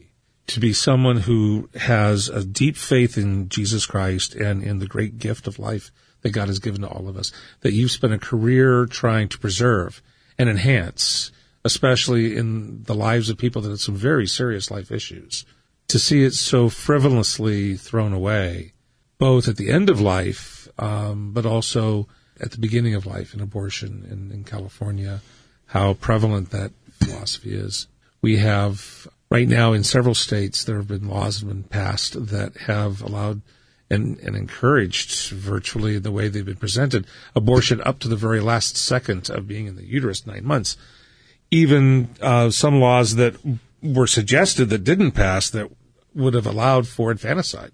to be someone who has a deep faith in Jesus Christ and in the great gift of life that God has given to all of us, that you've spent a career trying to preserve and enhance, especially in the lives of people that have some very serious life issues. To see it so frivolously thrown away, both at the end of life, um, but also at the beginning of life in abortion in, in California, how prevalent that philosophy is. We have right now in several states there have been laws that have been passed that have allowed and, and encouraged virtually the way they've been presented abortion up to the very last second of being in the uterus, nine months. Even uh, some laws that were suggested that didn't pass that would have allowed for infanticide,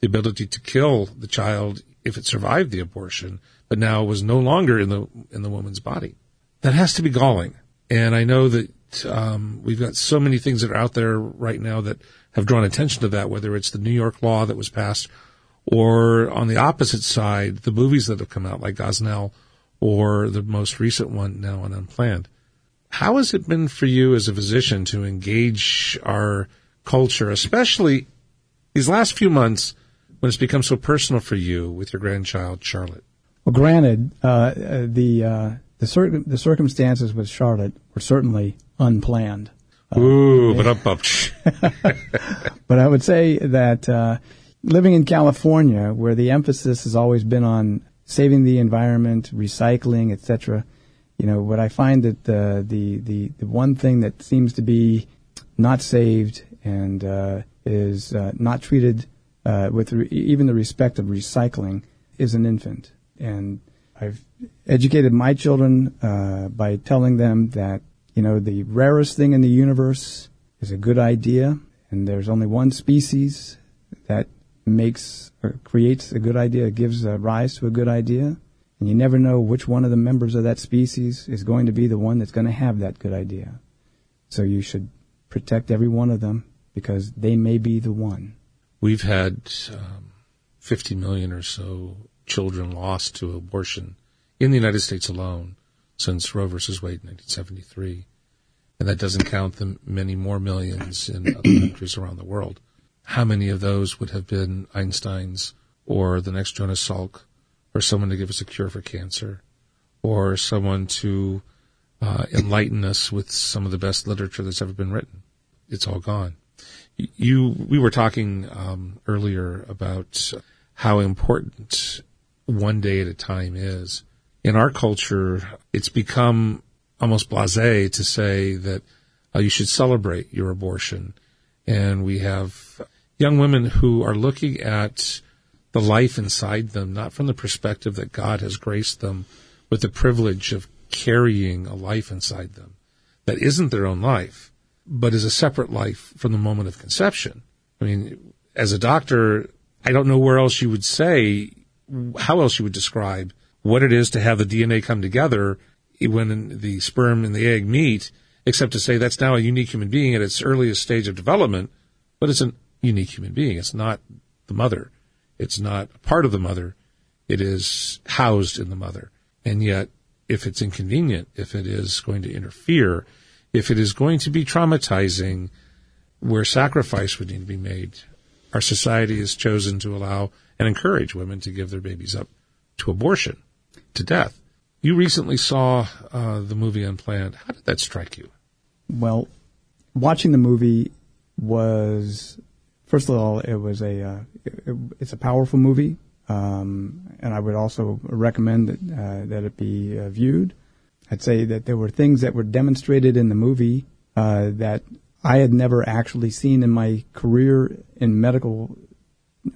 the ability to kill the child if it survived the abortion but now was no longer in the in the woman's body. That has to be galling. And I know that um, we've got so many things that are out there right now that have drawn attention to that, whether it's the New York law that was passed, or on the opposite side, the movies that have come out like Gosnell, or the most recent one now on Unplanned. How has it been for you as a physician to engage our culture, especially these last few months when it's become so personal for you with your grandchild, Charlotte? Well, granted, uh, uh, the uh, the, cir- the circumstances with Charlotte were certainly unplanned. Uh, Ooh, but up, up. but I would say that uh, living in California, where the emphasis has always been on saving the environment, recycling, etc., you know, what I find that the the the, the one thing that seems to be not saved and uh, is not treated with re- even the respect of recycling is an infant. And I've educated my children uh, by telling them that you know the rarest thing in the universe is a good idea, and there's only one species that makes or creates a good idea, gives rise to a good idea, and you never know which one of the members of that species is going to be the one that's going to have that good idea. So you should protect every one of them because they may be the one. We've had um, 50 million or so children lost to abortion in the United States alone since Roe versus Wade in 1973. And that doesn't count the many more millions in other countries around the world. How many of those would have been Einstein's or the next Jonas Salk or someone to give us a cure for cancer or someone to uh, enlighten us with some of the best literature that's ever been written? It's all gone. You, we were talking um, earlier about how important one day at a time is. In our culture, it's become almost blasé to say that uh, you should celebrate your abortion. And we have young women who are looking at the life inside them, not from the perspective that God has graced them with the privilege of carrying a life inside them that isn't their own life, but is a separate life from the moment of conception. I mean, as a doctor, I don't know where else you would say, how else you would describe what it is to have the DNA come together when the sperm and the egg meet, except to say that's now a unique human being at its earliest stage of development, but it's a unique human being. It's not the mother. It's not part of the mother. It is housed in the mother. And yet, if it's inconvenient, if it is going to interfere, if it is going to be traumatizing, where sacrifice would need to be made, our society has chosen to allow and encourage women to give their babies up to abortion, to death. You recently saw uh, the movie Unplanned. How did that strike you? Well, watching the movie was, first of all, it was a, uh, it, it's a powerful movie, um, and I would also recommend that uh, that it be uh, viewed. I'd say that there were things that were demonstrated in the movie uh, that I had never actually seen in my career in medical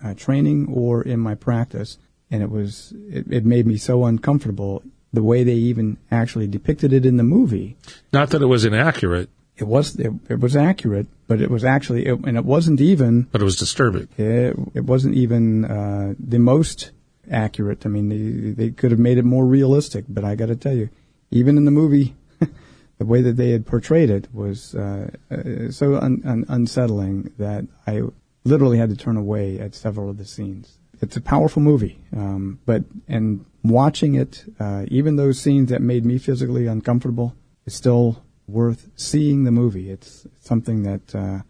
uh, training or in my practice, and it was it, it made me so uncomfortable the way they even actually depicted it in the movie. Not that it was inaccurate. It was it, it was accurate, but it was actually it, and it wasn't even. But it was disturbing. It, it wasn't even uh, the most accurate. I mean, they, they could have made it more realistic, but I got to tell you, even in the movie, the way that they had portrayed it was uh, uh, so un, un, unsettling that I literally had to turn away at several of the scenes. It's a powerful movie, um, but and watching it, uh, even those scenes that made me physically uncomfortable, is still worth seeing the movie. It's something that uh,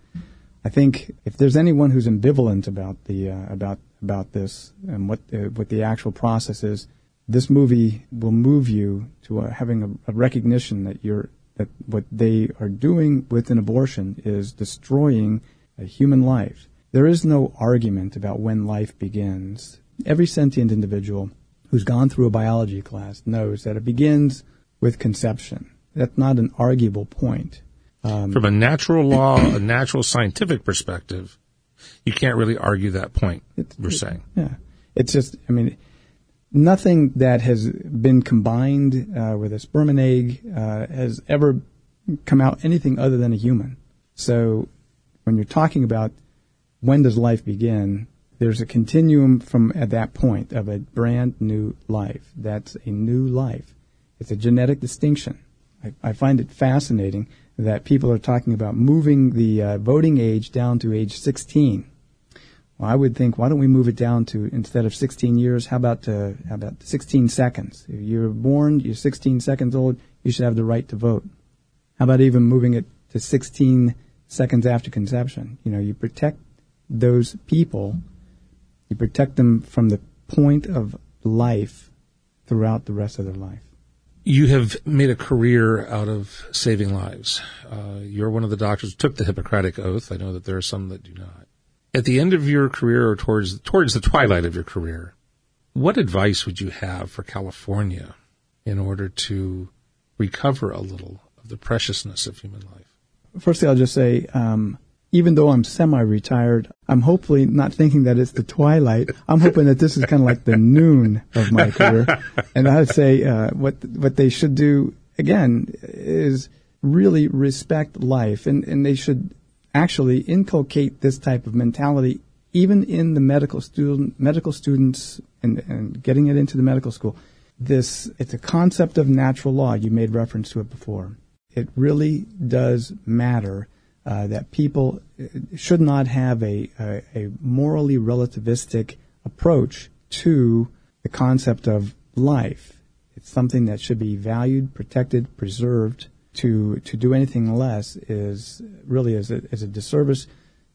I think if there's anyone who's ambivalent about the uh, about about this and what uh, what the actual process is, this movie will move you to uh, having a, a recognition that you're that what they are doing with an abortion is destroying a human life. There is no argument about when life begins. Every sentient individual who's gone through a biology class knows that it begins with conception. That's not an arguable point. Um, From a natural law, a natural scientific perspective, you can't really argue that point. we're saying, yeah, it's just. I mean, nothing that has been combined uh, with a sperm and egg uh, has ever come out anything other than a human. So, when you're talking about when does life begin, there's a continuum from at that point of a brand new life. That's a new life. It's a genetic distinction. I, I find it fascinating that people are talking about moving the uh, voting age down to age 16. Well, I would think, why don't we move it down to instead of 16 years? How about uh, how about 16 seconds? If you're born, you're 16 seconds old, you should have the right to vote. How about even moving it to 16 seconds after conception? You know, you protect those people you protect them from the point of life throughout the rest of their life. You have made a career out of saving lives. Uh, you're one of the doctors who took the Hippocratic Oath. I know that there are some that do not. At the end of your career or towards, towards the twilight of your career, what advice would you have for California in order to recover a little of the preciousness of human life? Firstly, I'll just say, um, even though I'm semi-retired, I'm hopefully not thinking that it's the twilight. I'm hoping that this is kind of like the noon of my career. And I would say uh, what what they should do again is really respect life, and and they should actually inculcate this type of mentality even in the medical student medical students and, and getting it into the medical school. This it's a concept of natural law. You made reference to it before. It really does matter uh, that people uh, should not have a, a, a, morally relativistic approach to the concept of life. It's something that should be valued, protected, preserved. To to do anything less is really is a, is a disservice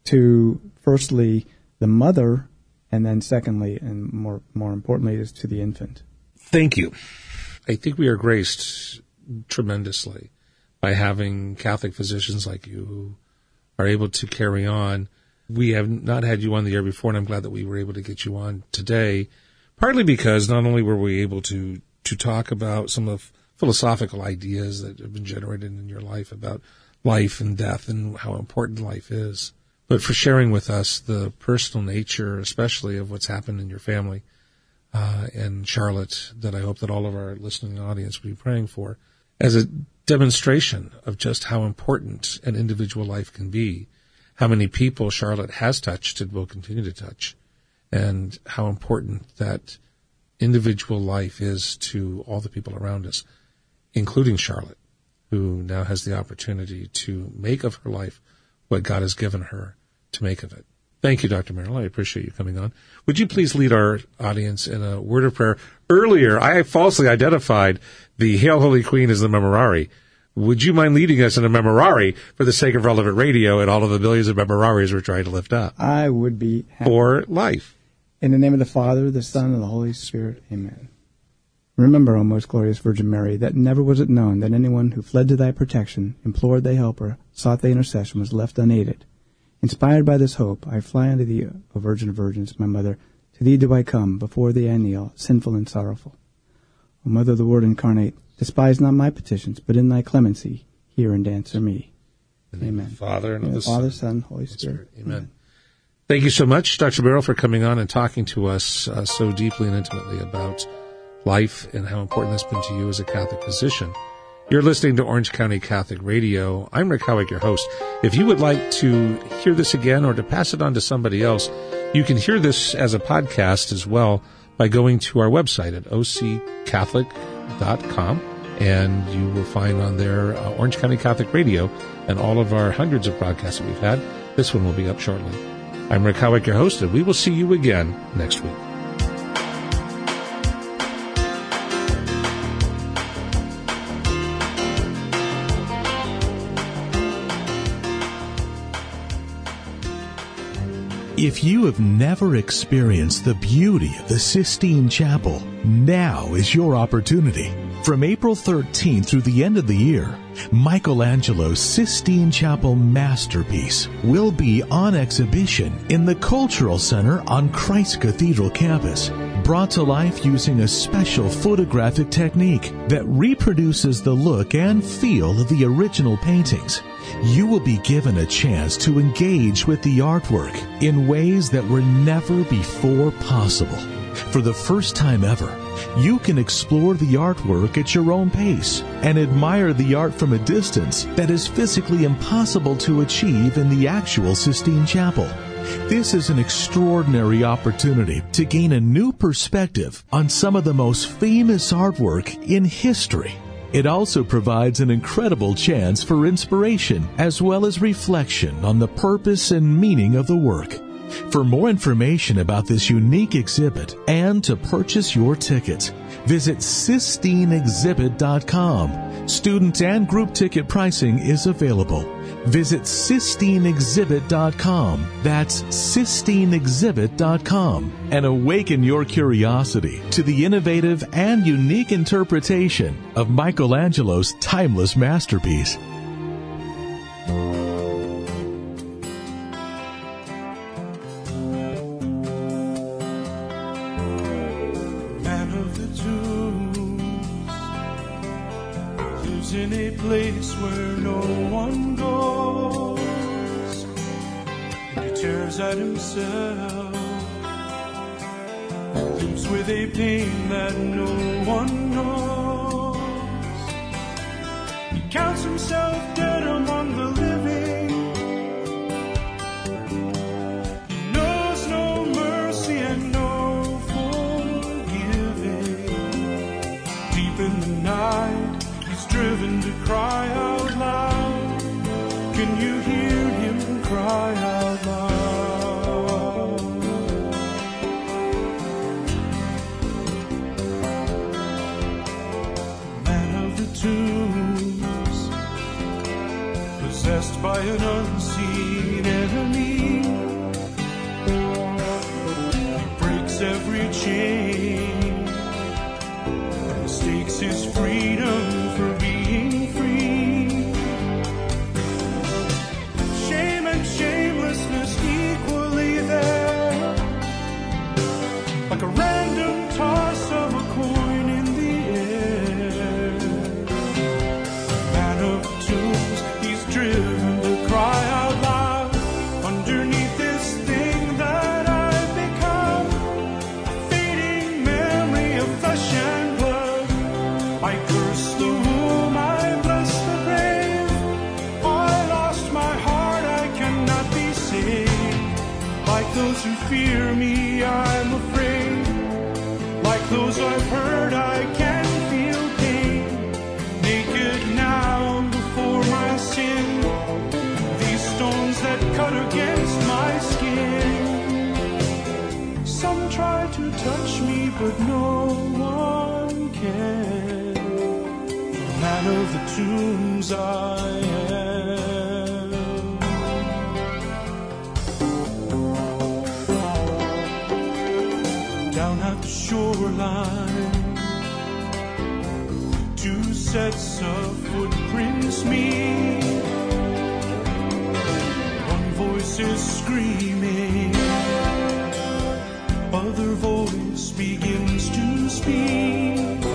to firstly the mother, and then secondly, and more more importantly, is to the infant. Thank you. I think we are graced tremendously by having Catholic physicians like you who are able to carry on. We have not had you on the air before, and I'm glad that we were able to get you on today, partly because not only were we able to to talk about some of philosophical ideas that have been generated in your life about life and death and how important life is, but for sharing with us the personal nature, especially of what's happened in your family uh, and Charlotte, that I hope that all of our listening audience will be praying for as a demonstration of just how important an individual life can be, how many people Charlotte has touched and will continue to touch, and how important that individual life is to all the people around us, including Charlotte, who now has the opportunity to make of her life what God has given her to make of it. Thank you, Dr. Merrill. I appreciate you coming on. Would you please lead our audience in a word of prayer? Earlier, I falsely identified the Hail Holy Queen as the Memorare. Would you mind leading us in a Memorare for the sake of relevant radio and all of the billions of Memorares we're trying to lift up? I would be happy. For life. In the name of the Father, the Son, and the Holy Spirit. Amen. Remember, O most glorious Virgin Mary, that never was it known that anyone who fled to thy protection, implored thy helper, sought thy intercession was left unaided. Inspired by this hope, I fly unto thee, O Virgin of Virgins, my mother. To thee do I come, before thee I kneel, sinful and sorrowful. O Mother of the Word incarnate, despise not my petitions, but in thy clemency hear and answer me. Amen. Father and of the Father, Son, Son, Holy Spirit. Spirit. Amen. Amen. Thank you so much, Dr. Merrill, for coming on and talking to us uh, so deeply and intimately about life and how important that's been to you as a Catholic physician. You're listening to Orange County Catholic Radio. I'm Rick Howick, your host. If you would like to hear this again or to pass it on to somebody else, you can hear this as a podcast as well by going to our website at occatholic.com and you will find on there uh, Orange County Catholic Radio and all of our hundreds of broadcasts that we've had. This one will be up shortly. I'm Rick Howick, your host, and we will see you again next week. If you have never experienced the beauty of the Sistine Chapel, now is your opportunity. From April 13th through the end of the year, Michelangelo's Sistine Chapel masterpiece will be on exhibition in the Cultural Center on Christ Cathedral campus, brought to life using a special photographic technique that reproduces the look and feel of the original paintings you will be given a chance to engage with the artwork in ways that were never before possible. For the first time ever, you can explore the artwork at your own pace and admire the art from a distance that is physically impossible to achieve in the actual Sistine Chapel. This is an extraordinary opportunity to gain a new perspective on some of the most famous artwork in history it also provides an incredible chance for inspiration as well as reflection on the purpose and meaning of the work. For more information about this unique exhibit and to purchase your tickets, visit SistineExhibit.com. Student and group ticket pricing is available. Visit SistineExhibit.com. That's SistineExhibit.com and awaken your curiosity to the innovative and unique interpretation of Michelangelo's timeless masterpiece. Of the tombs in a place where no one goes. arrives at himself. Lives with a pain that no one knows. He counts himself dead. by an Some try to touch me, but no one can. The man of the tombs I am. Down at the shoreline, two sets of footprints meet. One voice is screaming other voice begins to speak.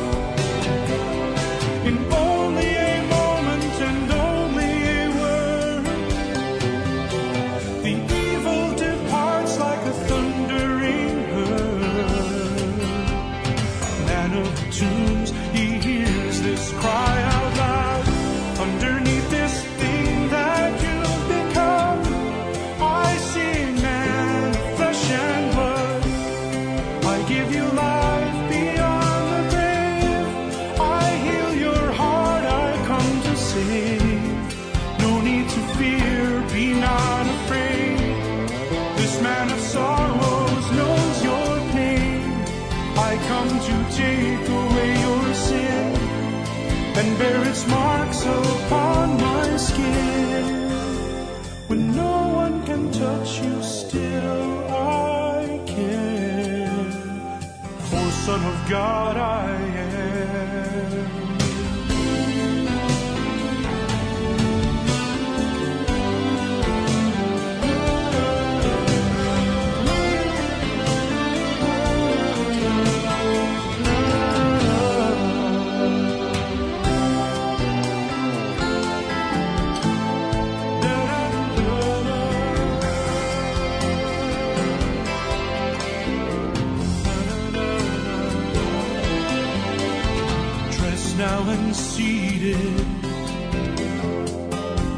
needed.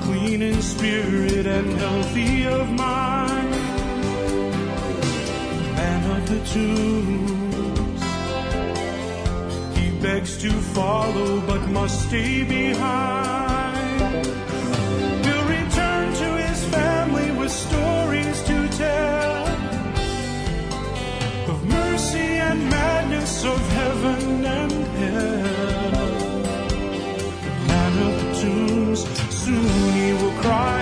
Clean in spirit and healthy of mind. Man of the tombs. He begs to follow but must stay behind. Will return to his family with stories to tell. Of mercy and madness of heaven and hell. cry.